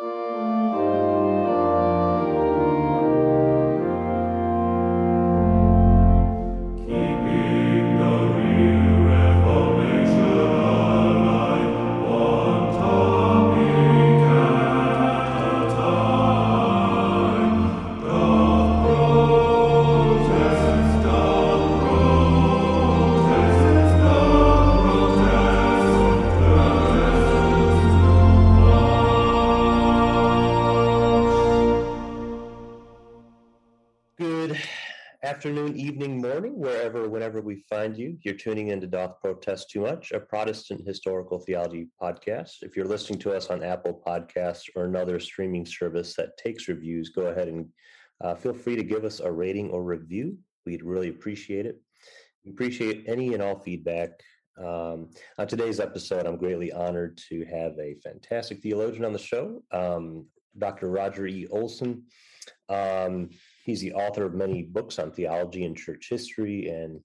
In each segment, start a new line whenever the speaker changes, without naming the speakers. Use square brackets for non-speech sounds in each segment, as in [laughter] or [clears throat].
Música afternoon, evening, morning, wherever, whenever we find you. You're tuning in to Doth Protest Too Much, a Protestant historical theology podcast. If you're listening to us on Apple Podcasts or another streaming service that takes reviews, go ahead and uh, feel free to give us a rating or review. We'd really appreciate it. We appreciate any and all feedback. Um, on today's episode, I'm greatly honored to have a fantastic theologian on the show, um, Dr. Roger E. Olson. Um, He's the author of many books on theology and church history, and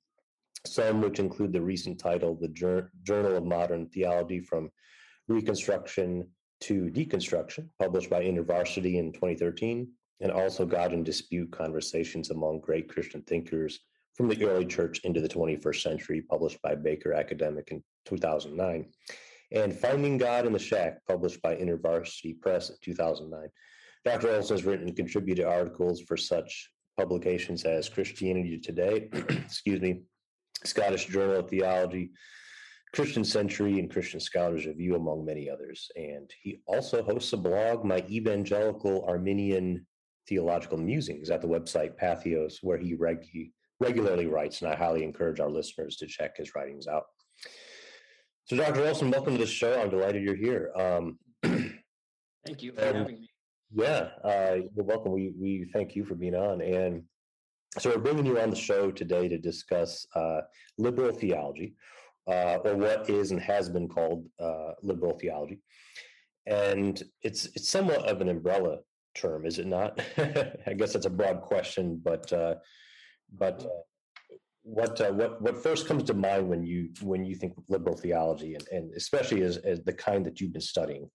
some which include the recent title, The Journey of Modern Theology from Reconstruction to Deconstruction, published by InterVarsity in 2013, and also God in Dispute Conversations Among Great Christian Thinkers from the Early Church into the 21st Century, published by Baker Academic in 2009, and Finding God in the Shack, published by InterVarsity Press in 2009. Dr. Olson has written and contributed articles for such publications as Christianity Today, [clears throat] excuse me, Scottish Journal of Theology, Christian Century, and Christian Scholars Review, among many others. And he also hosts a blog, My Evangelical Arminian Theological Musings, at the website Patheos, where he regu- regularly writes, and I highly encourage our listeners to check his writings out. So, Dr. Olson, welcome to the show. I'm delighted you're here. Um, [clears throat]
Thank you for having me.
Yeah, uh, you're welcome. We we thank you for being on, and so we're bringing you on the show today to discuss uh, liberal theology, uh, or what is and has been called uh, liberal theology, and it's it's somewhat of an umbrella term, is it not? [laughs] I guess that's a broad question, but uh, but uh, what what what first comes to mind when you when you think liberal theology, and, and especially as, as the kind that you've been studying?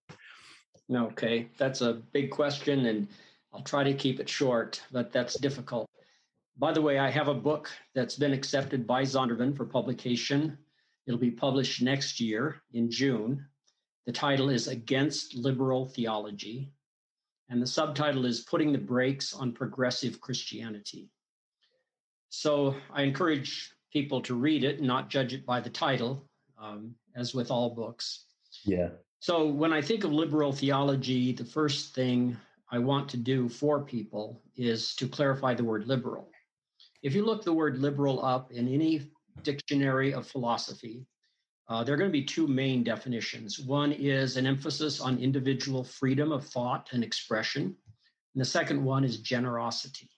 Okay, that's a big question, and I'll try to keep it short, but that's difficult. By the way, I have a book that's been accepted by Zondervan for publication. It'll be published next year in June. The title is Against Liberal Theology, and the subtitle is Putting the Brakes on Progressive Christianity. So I encourage people to read it, not judge it by the title, um, as with all books.
Yeah.
So when I think of liberal theology, the first thing I want to do for people is to clarify the word liberal. If you look the word liberal up in any dictionary of philosophy, uh, there are going to be two main definitions. One is an emphasis on individual freedom of thought and expression, and the second one is generosity.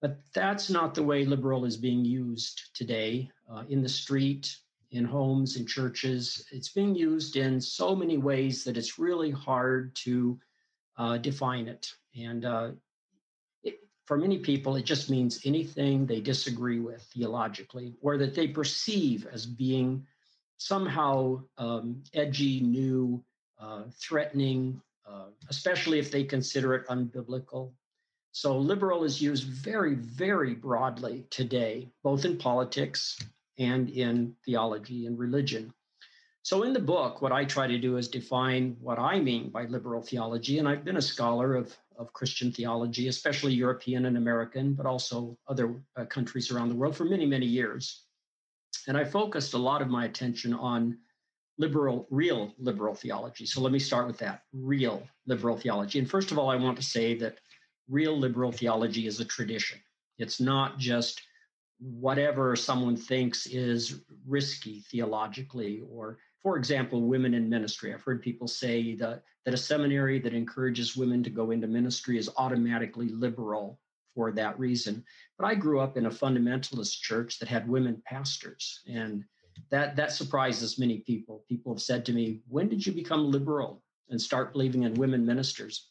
But that's not the way liberal is being used today uh, in the street, in homes, and churches. It's being used in so many ways that it's really hard to uh, define it. And uh, it, for many people, it just means anything they disagree with theologically or that they perceive as being somehow um, edgy, new, uh, threatening, uh, especially if they consider it unbiblical. So liberal is used very, very broadly today, both in politics and in theology and religion. So, in the book, what I try to do is define what I mean by liberal theology. And I've been a scholar of, of Christian theology, especially European and American, but also other uh, countries around the world for many, many years. And I focused a lot of my attention on liberal, real liberal theology. So, let me start with that real liberal theology. And first of all, I want to say that real liberal theology is a tradition, it's not just whatever someone thinks is risky theologically or for example women in ministry. I've heard people say that, that a seminary that encourages women to go into ministry is automatically liberal for that reason. But i grew up in a fundamentalist church that had women pastors and that that surprises many people. People have said to me when did you become liberal and start believing in women ministers?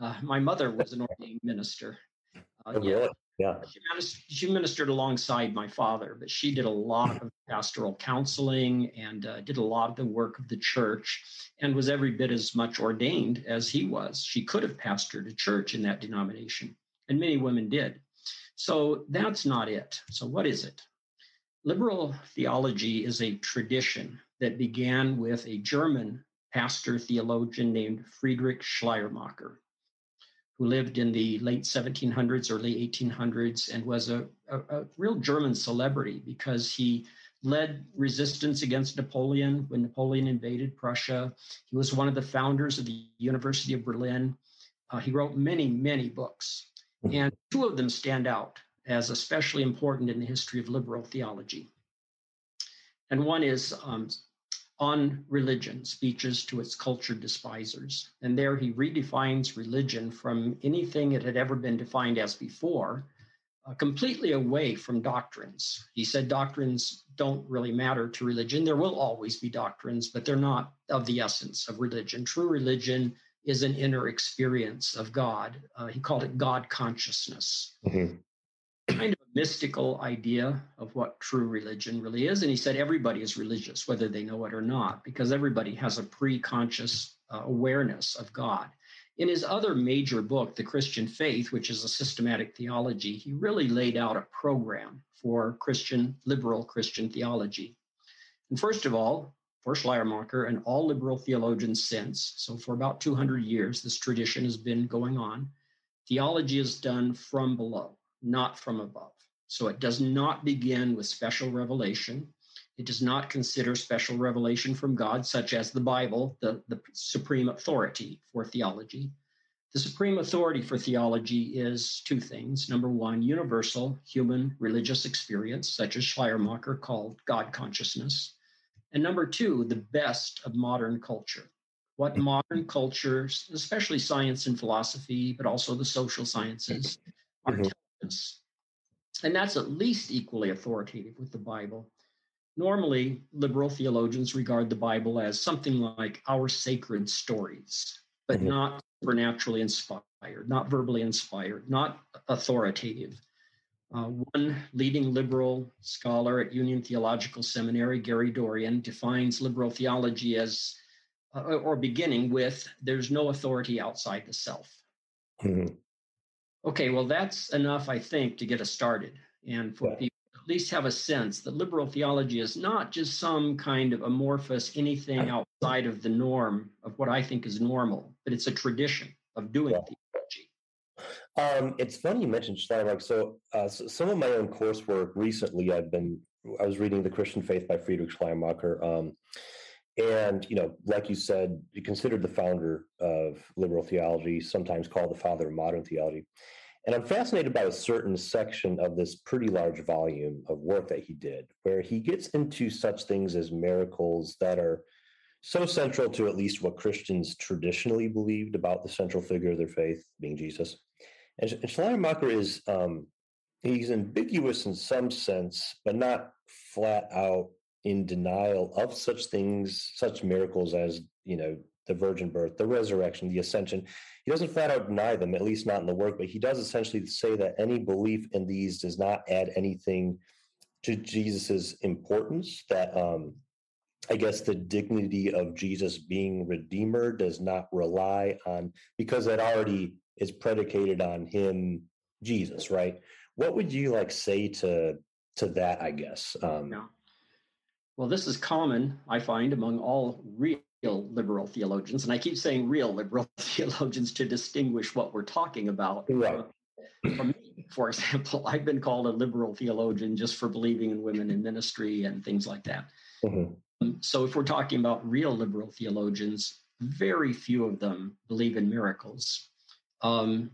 Uh, my mother was an ordained minister. Uh, yeah,
Yeah.
She, ministered, she ministered alongside my father, but she did a lot of [laughs] pastoral counseling and uh, did a lot of the work of the church and was every bit as much ordained as he was. She could have pastored a church in that denomination, and many women did. So that's not it. So, what is it? Liberal theology is a tradition that began with a German pastor theologian named Friedrich Schleiermacher, who lived in the late 1700s, early 1800s, and was a, a, a, real German celebrity because he led resistance against Napoleon when Napoleon invaded Prussia. He was one of the founders of the University of Berlin. Uh, he wrote many, many books, hmm. and two of them stand out as especially important in the history of liberal theology. And one is um, on religion, speeches to its cultured despisers. And there he redefines religion from anything it had ever been defined as before, uh, completely away from doctrines. He said doctrines don't really matter to religion. There will always be doctrines, but they're not of the essence of religion. True religion is an inner experience of God. Uh, he called it God consciousness. Mm-hmm kind of mystical idea of what true religion really is. And he said everybody is religious, whether they know it or not, because everybody has a pre conscious uh, awareness of God. In his other major book, The Christian Faith, which is a systematic theology, he really laid out a program for Christian, liberal Christian theology. And first of all, for Schleiermacher and all liberal theologians since, so for about 200 years, this tradition has been going on. Theology is done from below not from above. So it does not begin with special revelation. It does not consider special revelation from God, such as the Bible, the, the supreme authority for theology. The supreme authority for theology is two things. Number one, universal human religious experience, such as Schleiermacher called God consciousness. And number two, the best of modern culture. What modern cultures, especially science and philosophy, but also the social sciences, are mm-hmm. And that's at least equally authoritative with the Bible. Normally, liberal theologians regard the Bible as something like our sacred stories, but mm-hmm. not supernaturally inspired, not verbally inspired, not authoritative. Uh, one leading liberal scholar at Union Theological Seminary, Gary Dorrien, defines liberal theology as, uh, or beginning with, there's no authority outside the self. Mm-hmm. Okay, well, that's enough, I think, to get us started and for yeah. people at least have a sense that liberal theology is not just some kind of amorphous anything [laughs] outside of the norm of what I think is normal, but it's a tradition of doing yeah.
theology. Um, it's funny you mentioned Schleiermacher. So, uh, so, some of my own coursework recently, I've been I was reading The Christian Faith by Friedrich Schleiermacher. Um, and you know, like you said, you considered the founder of liberal theology, sometimes called the father of modern theology. And I'm fascinated by a certain section of this pretty large volume of work that he did, where he gets into such things as miracles that are so central to at least what Christians traditionally believed about the central figure of their faith, being Jesus. And Schleiermacher is um, he's ambiguous in some sense, but not flat out in denial of such things, such miracles as, you know, the virgin birth, the resurrection, the ascension. He doesn't flat out deny them, at least not in the work, but he does essentially say that any belief in these does not add anything to Jesus's importance. That um, I guess the dignity of Jesus being Redeemer does not rely on because that already is predicated on him, Jesus, right? What would you like say to to that? I guess. Um,
yeah. Well, this is common, I find, among all real liberal theologians. And I keep saying real liberal [laughs] theologians to distinguish what we're talking about.
Right.
For, me, for example, I've been called a liberal theologian just for believing in women in ministry and things like that. Mm-hmm. Um, so, if we're talking about real liberal theologians, very few of them believe in miracles. Um,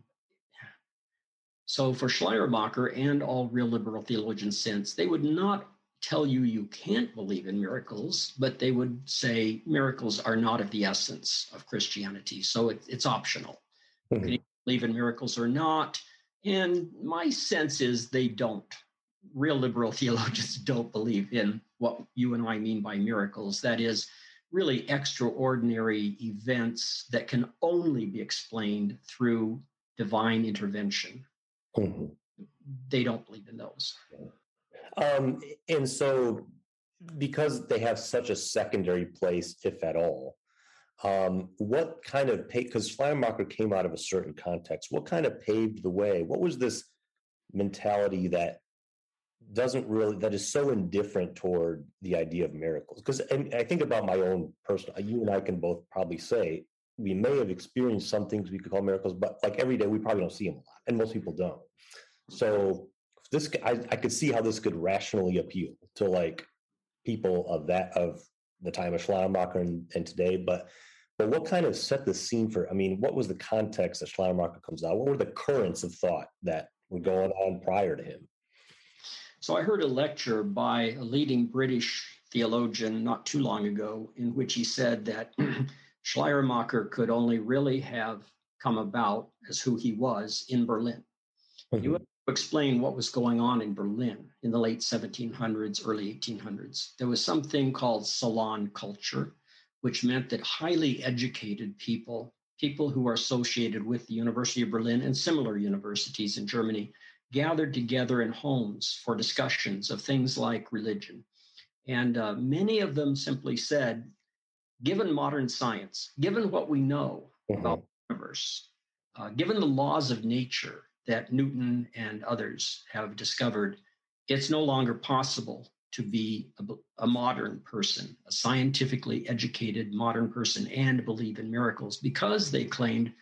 so, for Schleiermacher and all real liberal theologians since, they would not tell you you can't believe in miracles, but they would say miracles are not of the essence of Christianity. So it, it's optional. Mm-hmm. Can you believe in miracles or not? And my sense is they don't. Real liberal [laughs] theologians don't believe in what you and I mean by miracles. That is, really extraordinary events that can only be explained through divine intervention. Mm-hmm they don't believe in those.
Um, and so, because they have such a secondary place, if at all, um, what kind of because Schleiermacher came out of a certain context, what kind of paved the way? What was this mentality that doesn't really that is so indifferent toward the idea of miracles because I think about my own personal you and i can both probably say we may have experienced some things we could call miracles but like every day we probably don't see them a lot and most people don't so this I, I could see how this could rationally appeal to like people of that of the time of Schleiermacher and, and today but but what kind of set the scene for i mean what was the context that Schleiermacher comes out what were the currents of thought that were going on prior to him
so I heard a lecture by a leading British theologian not too long ago in which he said that [clears throat] Schleiermacher could only really have come about as who he was in Berlin. Mm-hmm. He would explain what was going on in Berlin in the late 1700s, early 1800s. There was something called salon culture, which meant that highly educated people, people who are associated with the University of Berlin and similar universities in Germany, gathered together in homes for discussions of things like religion. And uh, many of them simply said, given modern science, given what we know mm-hmm. about the universe, uh, given the laws of nature that Newton and others have discovered, it's no longer possible to be a, a, modern person, a scientifically educated modern person, and believe in miracles because they claimed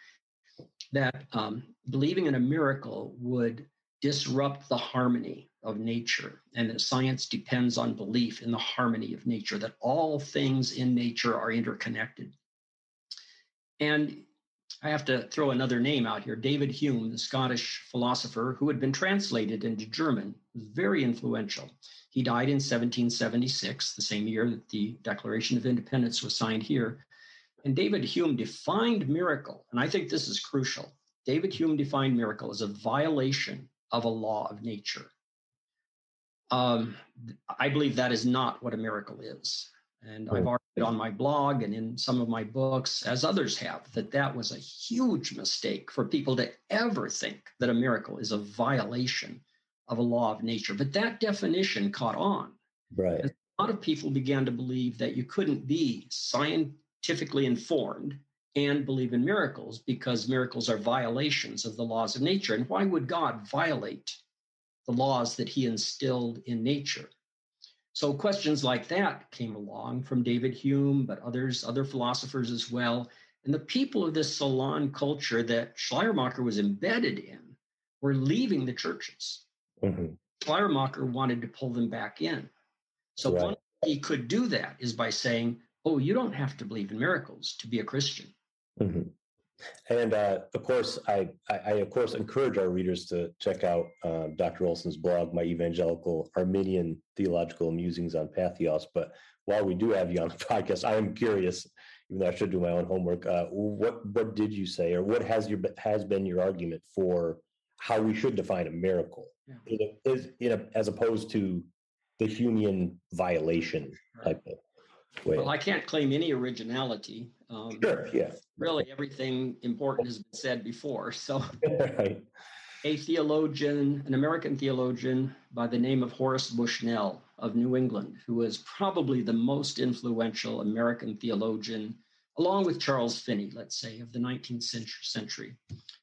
that um, believing in a miracle would disrupt the harmony of nature and that science depends on belief in the harmony of nature that all things in nature are interconnected. And i have to throw another name out here david hume the scottish philosopher who had been translated into german was very influential he died in 1776 the same year that the declaration of independence was signed here and david hume defined miracle and i think this is crucial david hume defined miracle as a violation of a law of nature. Um, I believe that is not what a miracle is. And I've argued on my blog and in some of my books, as others have, that that was a huge mistake for people to ever think that a miracle is a violation of a law of nature. But that definition caught on.
Right.
A lot of people began to believe that you couldn't be scientifically informed and believe in miracles because miracles are violations of the laws of nature. And why would God violate the laws that he instilled in nature? So questions like that came along from David Hume, but others, other philosophers as well. And the people of this salon culture that Schleiermacher was embedded in were leaving the churches. Mm-hmm. Schleiermacher wanted to pull them back in. So right. one way he could do that is by saying, oh, you don't have to believe in miracles to be a Christian. Mm-hmm.
And uh, of course, I, I, I, of course encourage our readers to check out uh, Dr. Olson's blog, my evangelical Arminian theological musings on Patheos. But while we do have you on the [laughs] podcast, I am curious, even though I should do my own homework. Uh, what what did you say, or what has your has been your argument for how we should define a miracle, yeah. is, as opposed to the Humean violation type of
way? Well, I can't claim any originality.
Um, sure. Yeah.
Really, everything important has been said before. So, [laughs] right. a theologian, an American theologian by the name of Horace Bushnell of New England, who was probably the most influential American theologian, along with Charles Finney, let's say, of the 19th century.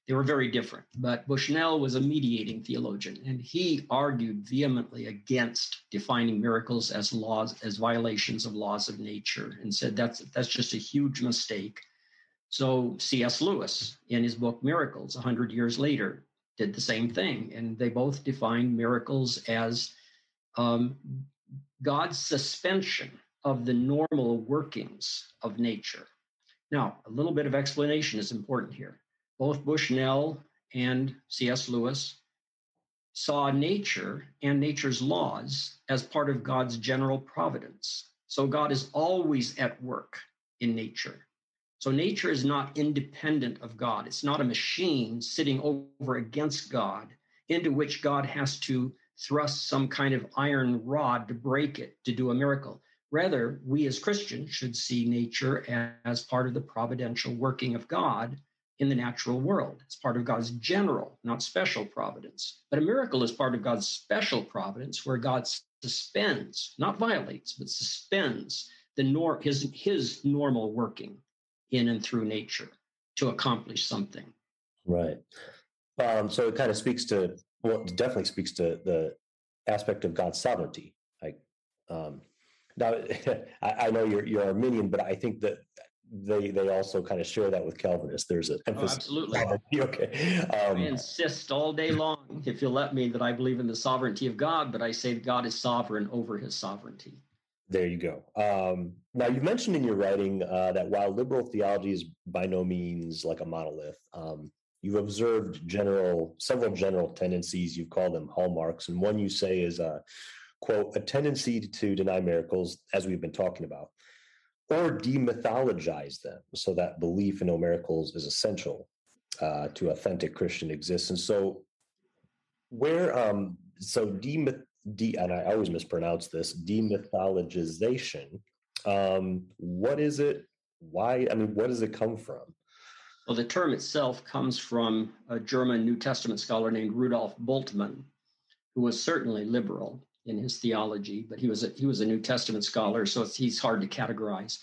They were very different, but Bushnell was a mediating theologian, and he argued vehemently against defining miracles as laws, as violations of laws of nature, and said that's that's just a huge mistake. So C.S. Lewis, in his book Miracles, 100 years later, did the same thing, and they both defined miracles as um, God's suspension of the normal workings of nature. Now, a little bit of explanation is important here both Bushnell and C.S. Lewis saw nature and nature's laws as part of God's general providence. So God is always at work in nature. So nature is not independent of God. It's not a machine sitting over against God into which God has to thrust some kind of iron rod to break it to do a miracle. Rather, we as Christians should see nature as part of the providential working of God in the natural world. It's part of God's general, not special providence. But a miracle is part of God's special providence, where God suspends, not violates, but suspends the nor- his, his normal working in and through nature to accomplish something.
Right. Um, so it kind of speaks to, well, it definitely speaks to the aspect of God's sovereignty. Like, um, now, [laughs] I, I know you're you're Arminian, but I think that they they also kind of share that with Calvinists. There's a
oh, absolutely [laughs]
okay. Um,
I insist all day long, if you'll let me, that I believe in the sovereignty of God, but I say that God is sovereign over His sovereignty.
There you go. Um, now you mentioned in your writing uh, that while liberal theology is by no means like a monolith, um, you've observed general several general tendencies. You've called them hallmarks, and one you say is a quote a tendency to deny miracles, as we've been talking about or demythologize them so that belief in no miracles is essential uh, to authentic Christian existence. So, where um, so demyth de and I always mispronounce this demythologization. Um, what is it? Why? I mean, what does it come from?
Well, the term itself comes from a German New Testament scholar named Rudolf Bultmann, who was certainly liberal in his theology, but he was a, he was a New Testament scholar, so he's hard to categorize.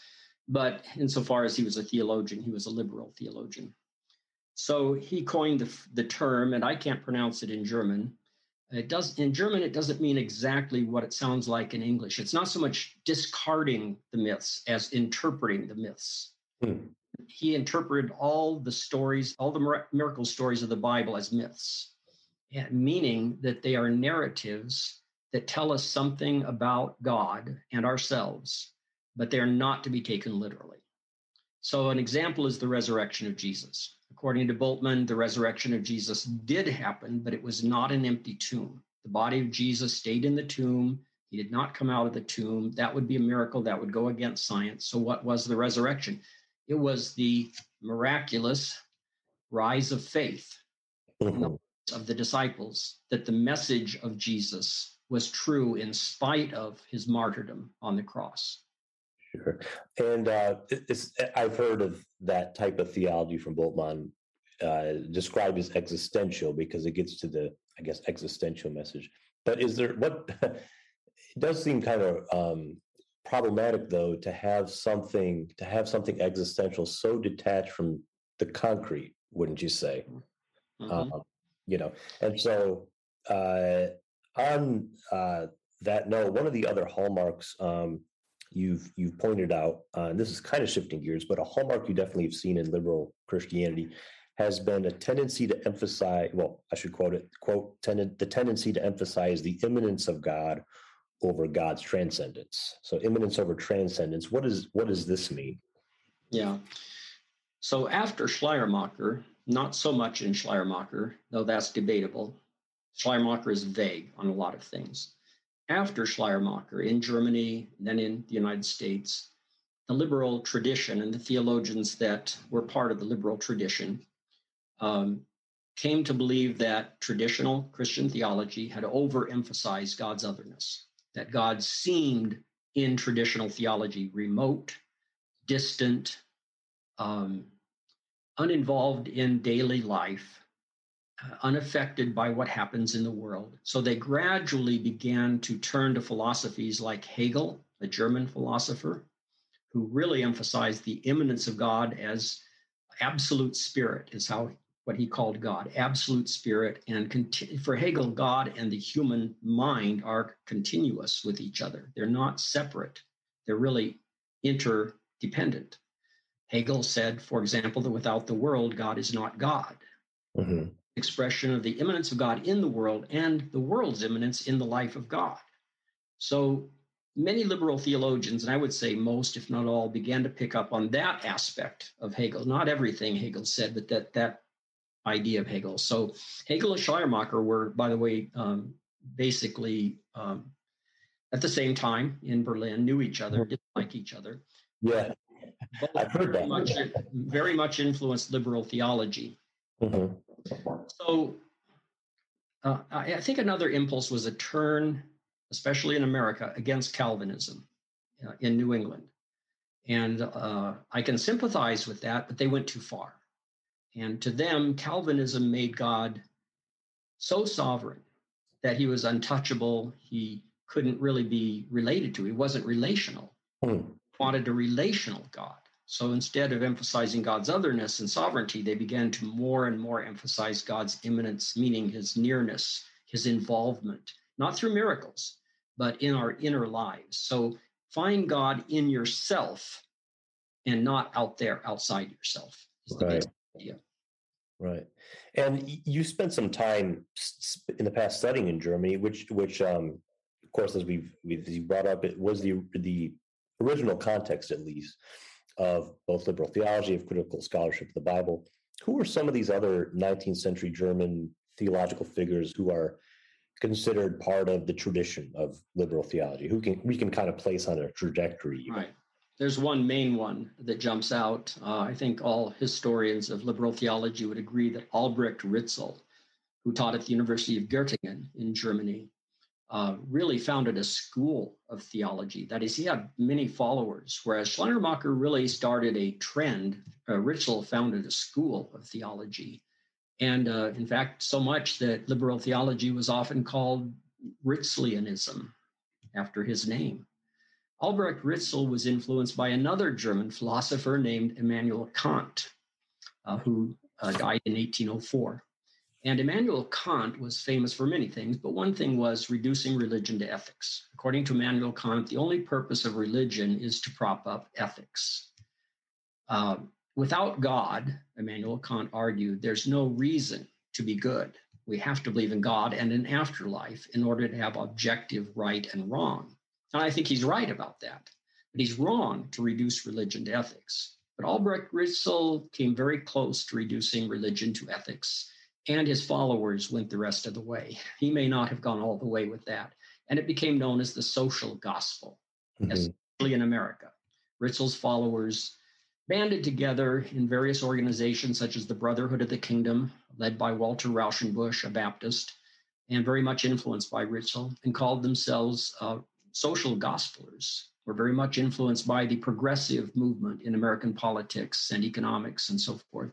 But insofar as he was a theologian, he was a liberal theologian. So he coined the, the term, and I can't pronounce it in German. It does in German. It doesn't mean exactly what it sounds like in English. It's not so much discarding the myths as interpreting the myths. Hmm. He interpreted all the stories, all the miracle stories of the Bible as myths, meaning that they are narratives that tell us something about God and ourselves, but they're not to be taken literally. So, an example is the resurrection of Jesus. According to Bultmann, the resurrection of Jesus did happen, but it was not an empty tomb. The body of Jesus stayed in the tomb. He did not come out of the tomb. That would be a miracle that would go against science. So, what was the resurrection? It was the miraculous rise of faith mm-hmm. of the disciples that the message of Jesus was true in spite of his martyrdom on the cross.
Sure. And uh, it's, I've heard of that type of theology from Bultmann uh, described as existential because it gets to the, I guess, existential message. But is there what? [laughs] it does seem kind of um, problematic, though, to have something to have something existential so detached from the concrete. Wouldn't you say? Mm-hmm. Um, you know, and so uh, on uh, that note, one of the other hallmarks um, you've you've pointed out, uh, and this is kind of shifting gears, but a hallmark you definitely have seen in liberal Christianity has been a tendency to emphasize. Well, I should quote it. Quote: ten, the tendency to emphasize the immanence of God over God's transcendence. So, immanence over transcendence. What is what does this mean?
Yeah. So after Schleiermacher, not so much in Schleiermacher, though that's debatable. Schleiermacher is vague on a lot of things. After Schleiermacher, in Germany, then in the United States, the liberal tradition and the theologians that were part of the liberal tradition um, came to believe that traditional Christian theology had overemphasized God's otherness, that God seemed in traditional theology remote, distant, um, uninvolved in daily life, unaffected by what happens in the world. So they gradually began to turn to philosophies like Hegel, a German philosopher, who really emphasized the immanence of God as absolute spirit, is how what he called God, absolute spirit. And conti- for Hegel, God and the human mind are continuous with each other. They're not separate. They're really interdependent. Hegel said, for example, that without the world, God is not God. Mm-hmm expression of the immanence of God in the world and the world's immanence in the life of God. So many liberal theologians, and I would say most, if not all, began to pick up on that aspect of Hegel. Not everything Hegel said, but that that idea of Hegel. So Hegel and Schleiermacher were, by the way, um, basically um, at the same time in Berlin, knew each other, didn't like each other.
Yeah,
I've heard that. Much, very much influenced liberal theology. Mm-hmm. So uh, I think another impulse was a turn, especially in America, against Calvinism uh, in New England. And uh, I can sympathize with that, but they went too far. And to them, Calvinism made God so sovereign that he was untouchable. He couldn't really be related to. He wasn't relational. Hmm. Wanted a relational God. So instead of emphasizing God's otherness and sovereignty, they began to more and more emphasize God's immanence, meaning his nearness, his involvement, not through miracles, but in our inner lives. So find God in yourself and not out there outside yourself.
right. idea. Right. And you spent some time in the past studying in Germany, which, which, um, of course, as we've, we've brought up, it was the the original context, at least, of both liberal theology, of critical scholarship of the Bible. Who are some of these other 19th century German theological figures who are considered part of the tradition of liberal theology? Who can we can kind of place on a trajectory?
Right. There's one main one that jumps out. Uh, I think all historians of liberal theology would agree that Albrecht Ritschl, who taught at the University of Göttingen in Germany, uh, really founded a school of theology. That is, he had many followers, whereas Schleiermacher really started a trend. Uh, Ritschl founded a school of theology. And uh, in fact, so much that liberal theology was often called Ritschlianism after his name. Albrecht Ritschl was influenced by another German philosopher named Immanuel Kant, uh, who uh, died in 1804. And Immanuel Kant was famous for many things, but one thing was reducing religion to ethics. According to Immanuel Kant, the only purpose of religion is to prop up ethics. Uh, without God, Immanuel Kant argued, there's no reason to be good. We have to believe in God and an afterlife in order to have objective right and wrong. And I think he's right about that. But he's wrong to reduce religion to ethics. But Albrecht Ritschl came very close to reducing religion to ethics, and his followers went the rest of the way. He may not have gone all the way with that. And it became known as the social gospel, mm-hmm. especially in America. Ritschl's followers banded together in various organizations such as the Brotherhood of the Kingdom, led by Walter Rauschenbusch, a Baptist, and very much influenced by Ritschl, and called themselves uh, social gospelers. Were very much influenced by the progressive movement in American politics and economics and so forth.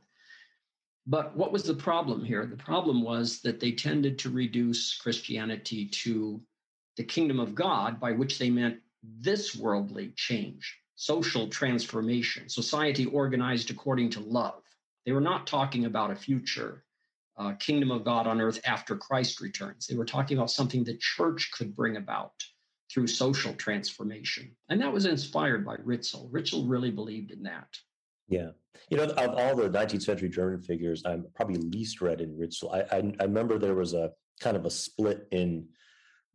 But what was the problem here? The problem was that they tended to reduce Christianity to the kingdom of God, by which they meant this worldly change, social transformation, society organized according to love. They were not talking about a future uh, kingdom of God on earth after Christ returns. They were talking about something the church could bring about through social transformation. And that was inspired by Ritschl. Ritschl really believed in that.
Yeah. You know, of all the 19th century German figures, I'm probably least read in Ritschl. I, I, I remember there was a kind of a split in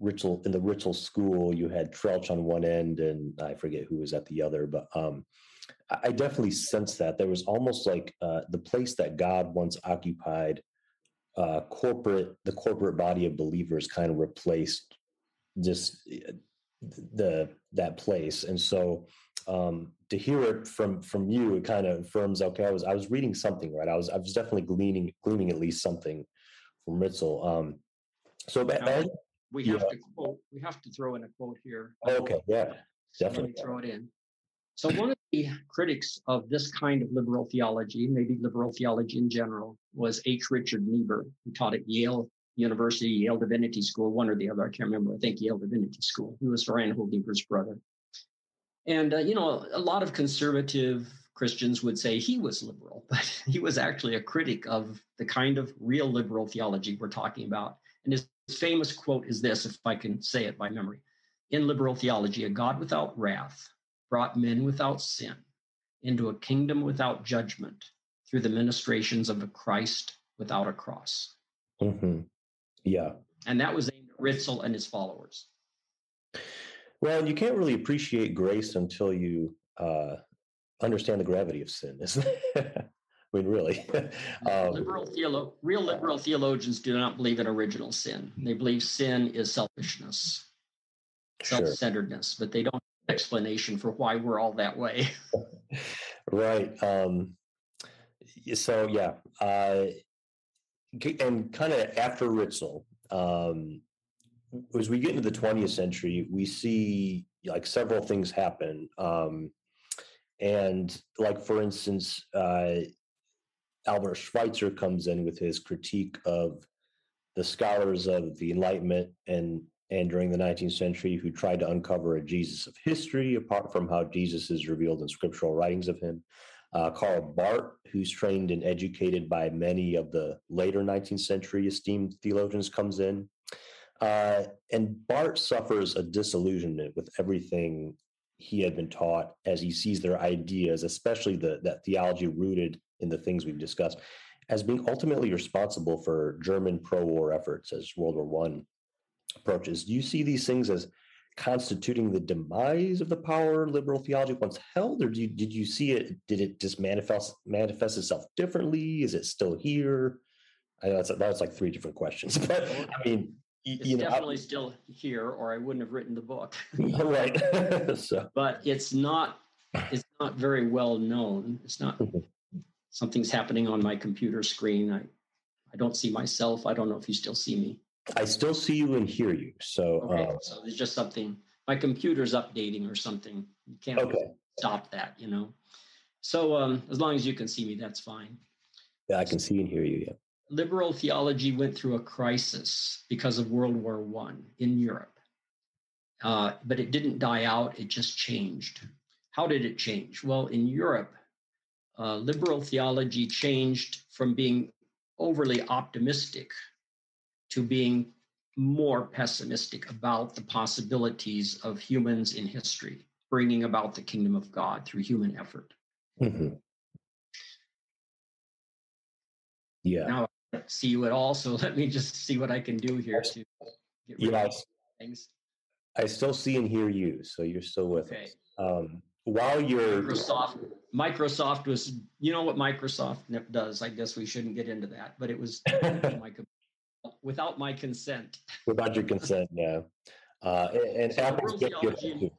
Ritschl in the Ritschl school, you had Troeltsch on one end, and I forget who was at the other, but um, I definitely sense that there was almost like uh, the place that God once occupied. Uh, corporate, the corporate body of believers, kind of replaced just uh, the that place, and so um, to hear it from from you, it kind of affirms. Okay, I was I was reading something right. I was I was definitely gleaning gleaning at least something from Ritschl. Um, so,
now, we have yeah. to quote. We have to throw in a quote here.
Okay, yeah, definitely
throw it in. So one of the critics of this kind of liberal theology, maybe liberal theology in general, was H. Richard Niebuhr, who taught at Yale University, Yale Divinity School, one or the other. I can't remember. I think Yale Divinity School. He was Reinhold Niebuhr's brother. And uh, you know, a lot of conservative Christians would say he was liberal, [laughs] but he was actually a critic of the kind of real liberal theology we're talking about. And his famous quote is this, if I can say it by memory. In liberal theology, a God without wrath brought men without sin into a kingdom without judgment through the ministrations of a Christ without a cross.
Mm-hmm. Yeah.
And that was aimed at Ritschl and his followers.
Well, you can't really appreciate grace until you uh, understand the gravity of sin, isn't it? [laughs] I mean, really. [laughs]
um, liberal theolo- real liberal theologians do not believe in original sin. They believe sin is selfishness, self-centeredness, sure. but they don't have an explanation for why we're all that way. [laughs]
right. Um, so yeah, uh, and kind of after Ritschl, um, as we get into the 20th century, we see like several things happen. Um, and like for instance, uh, Albert Schweitzer comes in with his critique of the scholars of the Enlightenment and and during the 19th century who tried to uncover a Jesus of history apart from how Jesus is revealed in scriptural writings of him. Uh, Karl Barth, who's trained and educated by many of the later 19th century esteemed theologians, comes in. Uh, and Barth suffers a disillusionment with everything he had been taught as he sees their ideas, especially the, that theology rooted in the things we've discussed, as being ultimately responsible for German pro-war efforts as World War One approaches. Do you see these things as constituting the demise of the power liberal theology once held, or do you, did you see it? Did it just manifest manifest itself differently? Is it still here? I know that's that's like three different questions, [laughs] but I mean,
it's you know, definitely I, still here, or I wouldn't have written the book. [laughs]
right. [laughs] so.
But it's not it's not very well known. It's not mm-hmm. something's happening on my computer screen. I I don't see myself. I don't know if you still see me.
I still see you and hear you. So,
okay, uh, so there's just something. My computer's updating or something. You can't okay. stop that, you know. So um, as long as you can see me, that's fine.
Yeah, I can see and hear you. Yeah.
Liberal theology went through a crisis because of World War One in Europe, uh, but it didn't die out. It just changed. How did it change? Well, in Europe, uh, liberal theology changed from being overly optimistic to being more pessimistic about the possibilities of humans in history, bringing about the kingdom of God through human effort. Mm-hmm.
Yeah.
Now see you at all, so [laughs] let me just see what I can do here to
get rid yeah, of things. I still see and hear you, so you're still with okay. us. Um, while you're
Microsoft, Microsoft was, you know what Microsoft does. I guess we shouldn't get into that, but it was my without my consent. [laughs]
Without your consent, yeah. Uh, and so
liberal, theology,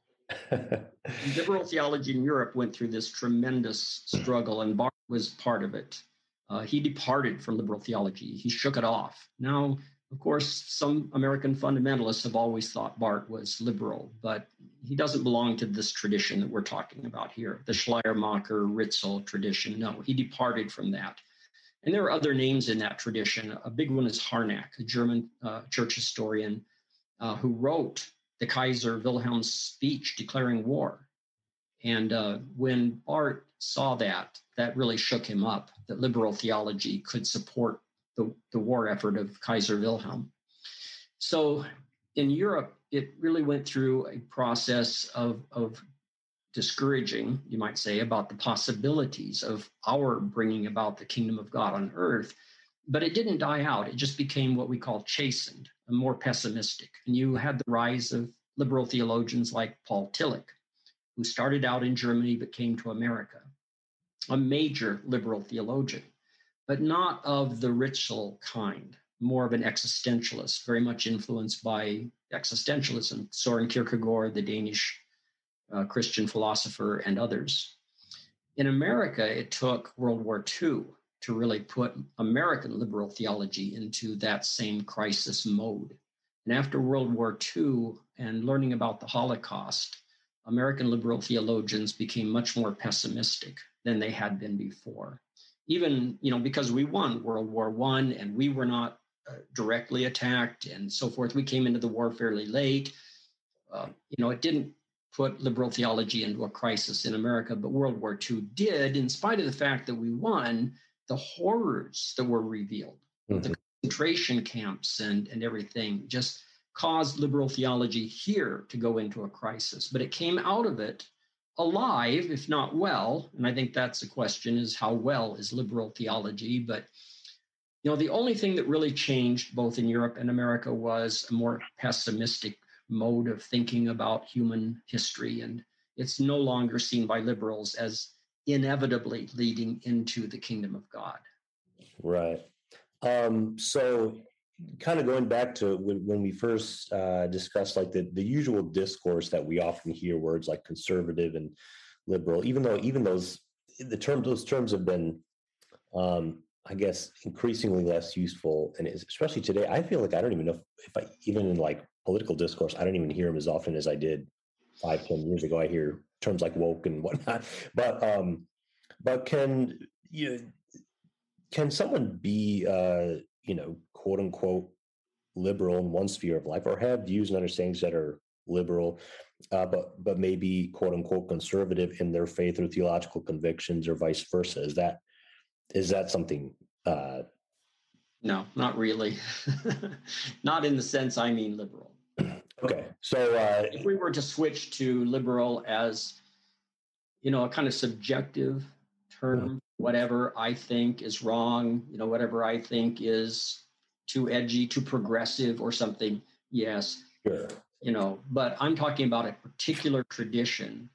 [laughs] liberal theology in Europe went through this tremendous struggle, and Barth was part of it. Uh, he departed from liberal theology. He shook it off. Now, of course, some American fundamentalists have always thought Barth was liberal, but he doesn't belong to this tradition that we're talking about here, the Schleiermacher Ritzel tradition. No, he departed from that. And there are other names in that tradition. A big one is Harnack, a German uh, church historian uh, who wrote the Kaiser Wilhelm's speech declaring war. And uh, when Barth saw that, that really shook him up that liberal theology could support the, the war effort of Kaiser Wilhelm. So in Europe, it really went through a process of, of discouraging, you might say, about the possibilities of our bringing about the kingdom of God on earth. But it didn't die out. It just became what we call chastened more pessimistic. And you had the rise of liberal theologians like Paul Tillich, who started out in Germany but came to America, a major liberal theologian, but not of the Ritschl kind, more of an existentialist, very much influenced by existentialism. Soren Kierkegaard, the Danish uh, Christian philosopher, and others. In America, it took World War II to really put American liberal theology into that same crisis mode. And after World War II and learning about the Holocaust, American liberal theologians became much more pessimistic than they had been before. Even, you know, because we won World War One and we were not uh, directly attacked and so forth. We came into the war fairly late. Uh, you know, it didn't put liberal theology into a crisis in America, but World War II did, in spite of the fact that we won, the horrors that were revealed, mm-hmm. the concentration camps and, and everything, just caused liberal theology here to go into a crisis. But it came out of it alive, if not well. And I think that's the question is how well is liberal theology? But you know, the only thing that really changed both in Europe and America was a more pessimistic mode of thinking about human history. And it's no longer seen by liberals as inevitably leading into the kingdom of God.
Right. Um, so, kind of going back to when, when we first uh, discussed like the, the usual discourse that we often hear words like conservative and liberal, even though even those the terms those terms have been um, I guess increasingly less useful, and especially today, I feel like I don't even know if, if I even in like political discourse, I don't even hear them as often as I did five, ten years ago. I hear terms like woke and [laughs] whatnot, but um, but can you know, can someone be, uh, you know, quote unquote, liberal in one sphere of life, or have views and understandings that are liberal, uh, but but maybe quote unquote conservative in their faith or theological convictions, or vice versa? Is that is that something? Uh,
no, not really. [laughs] not in the sense I mean liberal. [clears throat]
Okay, so uh,
if we were to switch to liberal as you know a kind of subjective term, whatever I think is wrong, you know, whatever I think is too edgy, too progressive, or something. Yes,
sure.
you know, but I'm talking about a particular tradition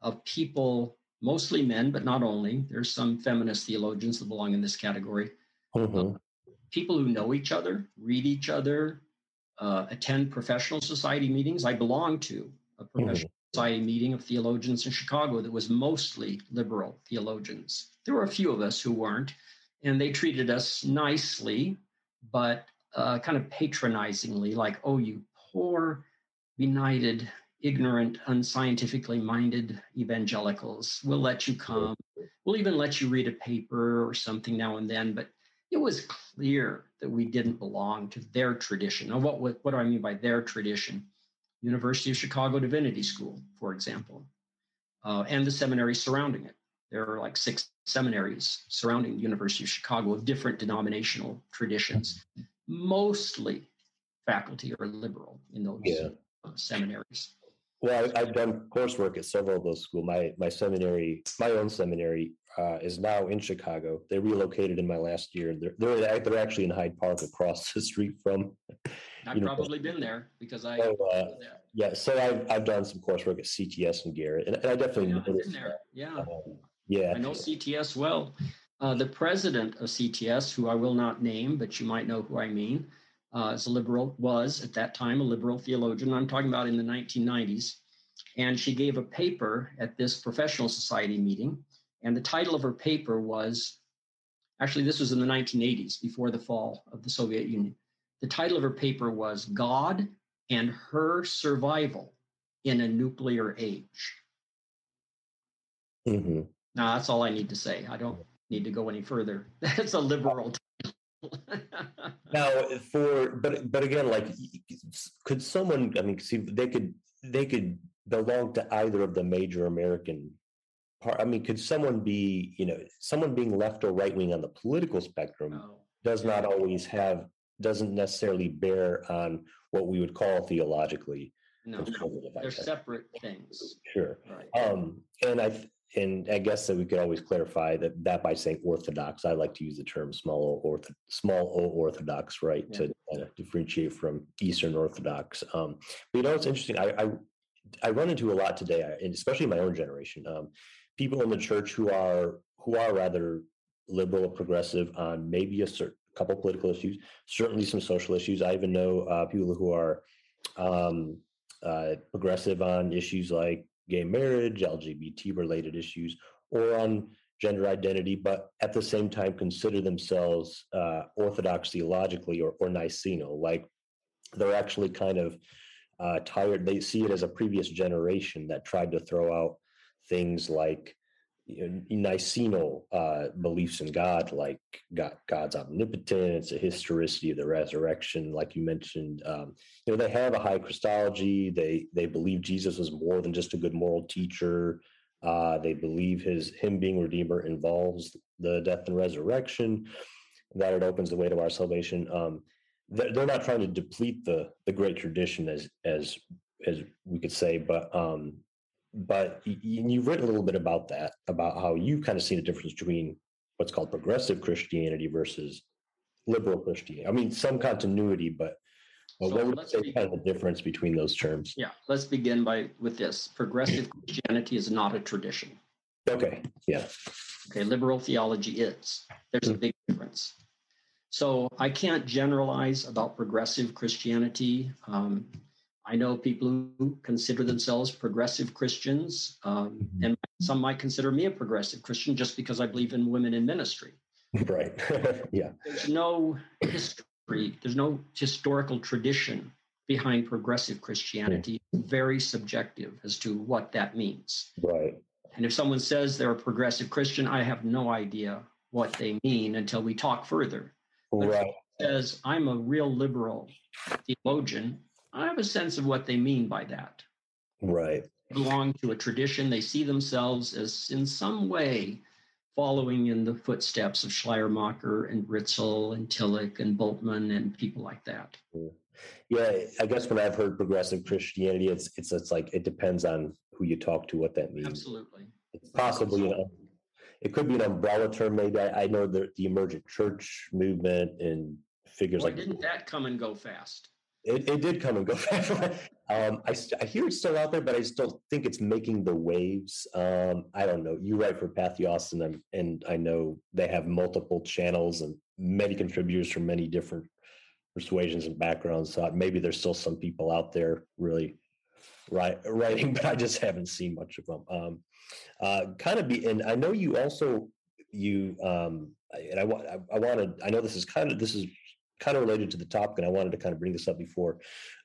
of people, mostly men, but not only. There's some feminist theologians that belong in this category.
Mhm.
people who know each other, read each other, uh, attend professional society meetings. I belong to a professional society meeting of theologians in Chicago that was mostly liberal theologians. There were a few of us who weren't, and they treated us nicely, but uh, kind of patronizingly, like, oh, you poor, benighted, ignorant, unscientifically minded evangelicals. We'll let you come. We'll even let you read a paper or something now and then, but it was clear that we didn't belong to their tradition. Now, what, what, what do I mean by their tradition? University of Chicago Divinity School, for example, uh, and the seminaries surrounding it. There are like six seminaries surrounding the University of Chicago of different denominational traditions. Mostly faculty are liberal in those
Yeah.
uh, seminaries.
Well, I, I've done coursework at several of those schools. My my seminary, my own seminary, uh, is now in Chicago. They relocated in my last year. They're they're, they're actually in Hyde Park, across [laughs] the street from.
I've probably been there because I.
So, uh,
there.
yeah, so I've I've done some coursework at CTS and Garrett, and, and I definitely
Yeah, I've been
noticed
there. Yeah.
Um, yeah,
I know CTS well. Uh, the president of CTS, who I will not name, but you might know who I mean, uh, is a liberal, was at that time a liberal theologian. I'm talking about in the 1990s. And she gave a paper at this professional society meeting. And the title of her paper was actually, this was in the 1980s, before the fall of the Soviet Union. The title of her paper was God and Her Survival in a Nuclear Age.
mhm.
Now that's all I need to say. I don't need to go any further. [laughs] That's a liberal title. [laughs]
Now, for but but again, like, could someone? I mean, see, they could they could belong to either of the major American. Part. I mean, could someone be? You know, someone being left or right wing on the political spectrum
No,
does not always have doesn't necessarily bear on what we would call theologically
no. They're separate things.
Sure.
Right.
Um, and I and I guess that we could always clarify that that by saying orthodox. I like to use the term small o ortho, small o orthodox, right,
Yeah.
to of differentiate from Eastern Orthodox. Um, but you know, it's interesting. I, I I run into a lot today, and especially in my own generation, um, people in the church who are who are rather liberal or progressive on maybe a certain couple political issues, certainly some social issues. I even know uh, people who are um, uh, progressive on issues like gay marriage, LGBT related issues, or on gender identity, but at the same time consider themselves uh, orthodox theologically or, or Nicene. Like they're actually kind of uh, tired. They see it as a previous generation that tried to throw out things like know, Nicene uh, beliefs in God, like God, God's omnipotence, the historicity of the resurrection, like you mentioned. Um, you know, they have a high Christology. They they believe Jesus was more than just a good moral teacher. Uh, they believe his him being redeemer involves the death and resurrection, that it opens the way to our salvation. Um, they're, they're not trying to deplete the the great tradition as as as we could say, but um, but you've written a little bit about that, about how you've kind of seen a difference between what's called progressive Christianity versus liberal Christianity. I mean, some continuity, but, but
So
what would you say
be-
kind of the difference between those terms?
Yeah, let's begin by with this. Progressive Christianity is not a tradition.
Okay, yeah,
Okay, liberal theology is. There's a big difference. So I can't generalize about progressive Christianity. Um, I know people who consider themselves progressive Christians, um,
Mhm.
and some might consider me a progressive Christian just because I believe in women in ministry. [laughs]
right, [laughs] yeah,
There's no history, there's no historical tradition behind progressive Christianity. Very subjective as to what that means.
right,
And if someone says they're a progressive Christian, I have no idea what they mean until we talk further.
But right.
Says I'm a real liberal theologian. I have a sense of what they mean by that.
Right.
They belong to a tradition. They see themselves as in some way following in the footsteps of Schleiermacher and Ritschl and Tillich and Bultmann and people like that. Mm.
Yeah, I guess when I've heard progressive Christianity, it's it's it's like it depends on who you talk to, what that means.
Absolutely.
It's possibly you um, know, it could be an umbrella term. Maybe I, I know the the emergent church movement and figures
Boy,
like
didn't that come and go fast?
It, it did come and go. [laughs] um, I, I hear it's still out there, but I still think it's making the waves. Um, I don't know. You write for Patheos, and, and I know they have multiple channels and many contributors from many different persuasions and backgrounds. So maybe there's still some people out there really writing, [laughs] but I just haven't seen much of them. Um, uh, kind of be, and I know you also you um, and I want I, I wanted I know this is kind of this is kind of related to the topic, and I wanted to kind of bring this up before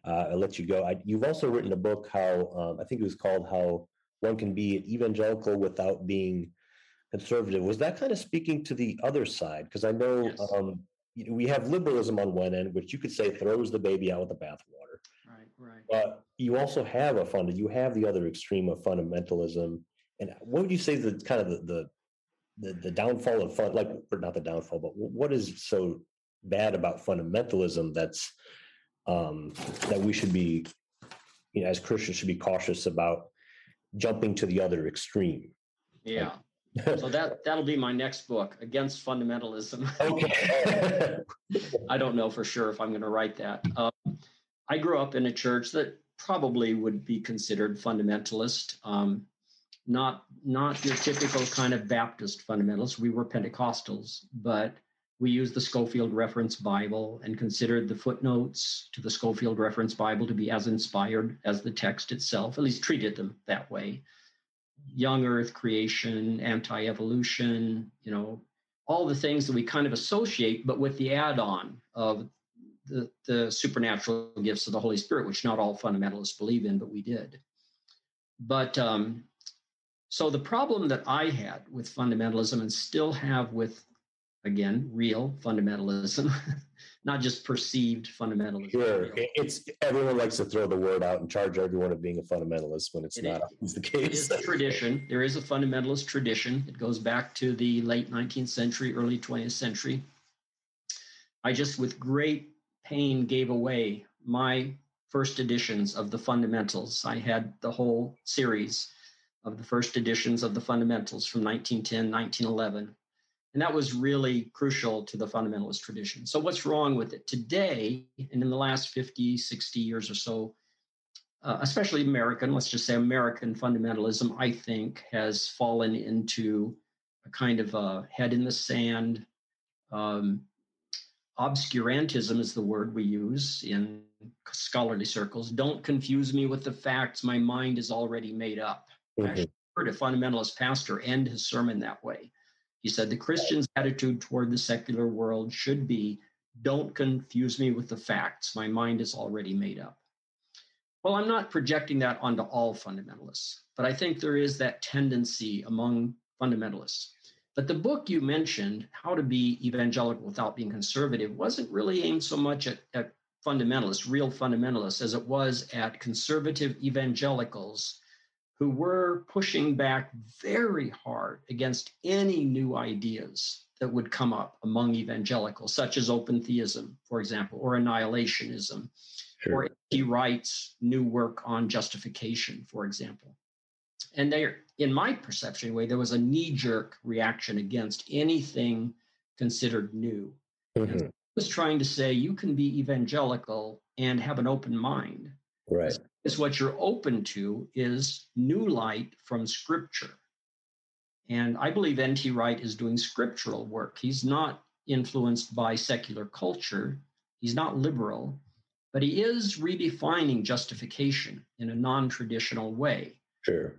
uh, I let you go. I, you've also written a book, how um, I think it was called "How One Can Be an Evangelical Without Being Conservative." Was that kind of speaking to the other side? Because I know yes. um, we have liberalism on one end, which you could say throws the baby out with the bathwater.
Right, right.
But you also have a fund. You have the other extreme of fundamentalism. And what would you say the kind of the, the the, the downfall of fun, like or not the downfall, but what is so bad about fundamentalism that's um, that we should be, you know, as Christians should be cautious about jumping to the other extreme.
Yeah. so that [laughs] that'll be my next book against fundamentalism. [laughs]
Okay.
I don't know for sure if I'm going to write that. Um, I grew up in a church that probably would be considered fundamentalist. Um, not not your typical kind of Baptist fundamentalists. We were Pentecostals, but we used the Scofield Reference Bible and considered the footnotes to the Scofield Reference Bible to be as inspired as the text itself, at least treated them that way. Young earth creation, anti evolution, you know, all the things that we kind of associate, but with the add on of the, the supernatural gifts of the Holy Spirit, which not all fundamentalists believe in, but we did. But um, so the problem that I had with fundamentalism and still have with again, real fundamentalism, [laughs] not just perceived fundamentalism.
Sure. It's everyone likes to throw the word out and charge everyone of being a fundamentalist when it's it not is, the case.
It is a tradition. There is a fundamentalist tradition. It goes back to the late 19th century, early 20th century. I just, with great pain, gave away my first editions of the fundamentals. I had the whole series of the first editions of the fundamentals from 1910, 1911 and that was really crucial to the fundamentalist tradition. So, what's wrong with it today, and in the last 50, 60 years or so, uh, especially American, let's just say American fundamentalism, I think, has fallen into a kind of a head in the sand. Um, obscurantism is the word we use in scholarly circles. Don't confuse me with the facts. My mind is already made up. Mm-hmm. I heard a fundamentalist pastor end his sermon that way. He said the Christian's attitude toward the secular world should be don't confuse me with the facts. My mind is already made up. Well, I'm not projecting that onto all fundamentalists, but I think there is that tendency among fundamentalists. But the book you mentioned, How to Be Evangelical Without Being Conservative, wasn't really aimed so much at, at fundamentalists, real fundamentalists, as it was at conservative evangelicals who were pushing back very hard against any new ideas that would come up among evangelicals, such as open theism, for example, or annihilationism, sure. or he writes new work on justification, for example. And there, in my perception anyway, there was a knee-jerk reaction against anything considered new. Mm-hmm. I was trying to say you can be evangelical and have an open mind.
Right
is what you're open to is new light from scripture. And I believe N.T. Wright is doing scriptural work. He's not influenced by secular culture, he's not liberal, but he is redefining justification in a non traditional way.
Sure.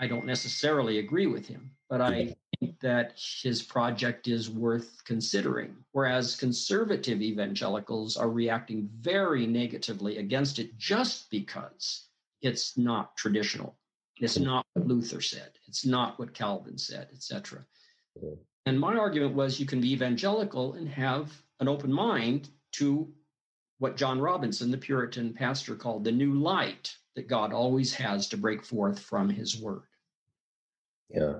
I don't necessarily agree with him, but I mm-hmm. Think that his project is worth considering. Whereas conservative evangelicals are reacting very negatively against it just because it's not traditional. It's not what Luther said. It's not what Calvin said, etc. And my argument was you can be evangelical and have an open mind to what John Robinson, the Puritan pastor, called the new light that God always has to break forth from his word.
Yeah.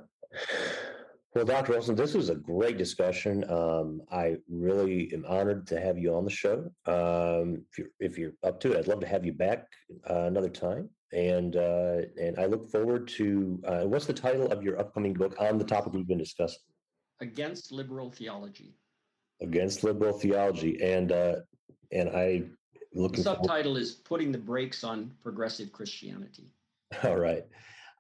Well, Dr. Olson, this was a great discussion. Um, I really am honored to have you on the show. Um, if, you're, if you're up to it, I'd love to have you back uh, another time. And uh, and I look forward to uh, what's the title of your upcoming book on the topic we've been discussing?
Against liberal theology.
Against liberal theology, and uh, and I looking.
The subtitle forward- is "Putting the Brakes on Progressive Christianity." [laughs]
All right.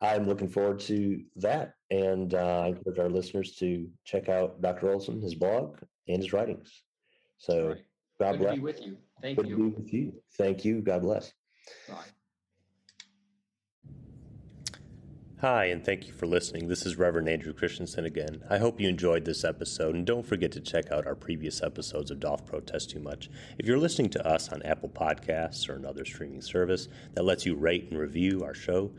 I'm looking forward to that. And uh, I encourage our listeners to check out Dr. Olson, his blog, and his writings. So right. God
Good
bless.
To be with you. Thank
Good
you.
To be with you. Thank you. God bless.
Bye.
Hi, and thank you for listening. This is Reverend Andrew Christensen again. I hope you enjoyed this episode, and don't forget to check out our previous episodes of Doth Protest Too Much. If you're listening to us on Apple Podcasts or another streaming service that lets you rate and review our show,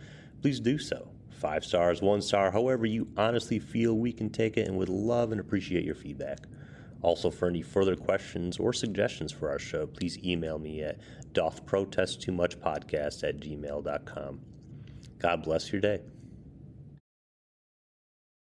please do so. Five stars, one star, however you honestly feel we can take it, and would love and appreciate your feedback. Also, for any further questions or suggestions for our show, please email me at dothprotesttoomuchpodcast at gmail.com. God bless your day.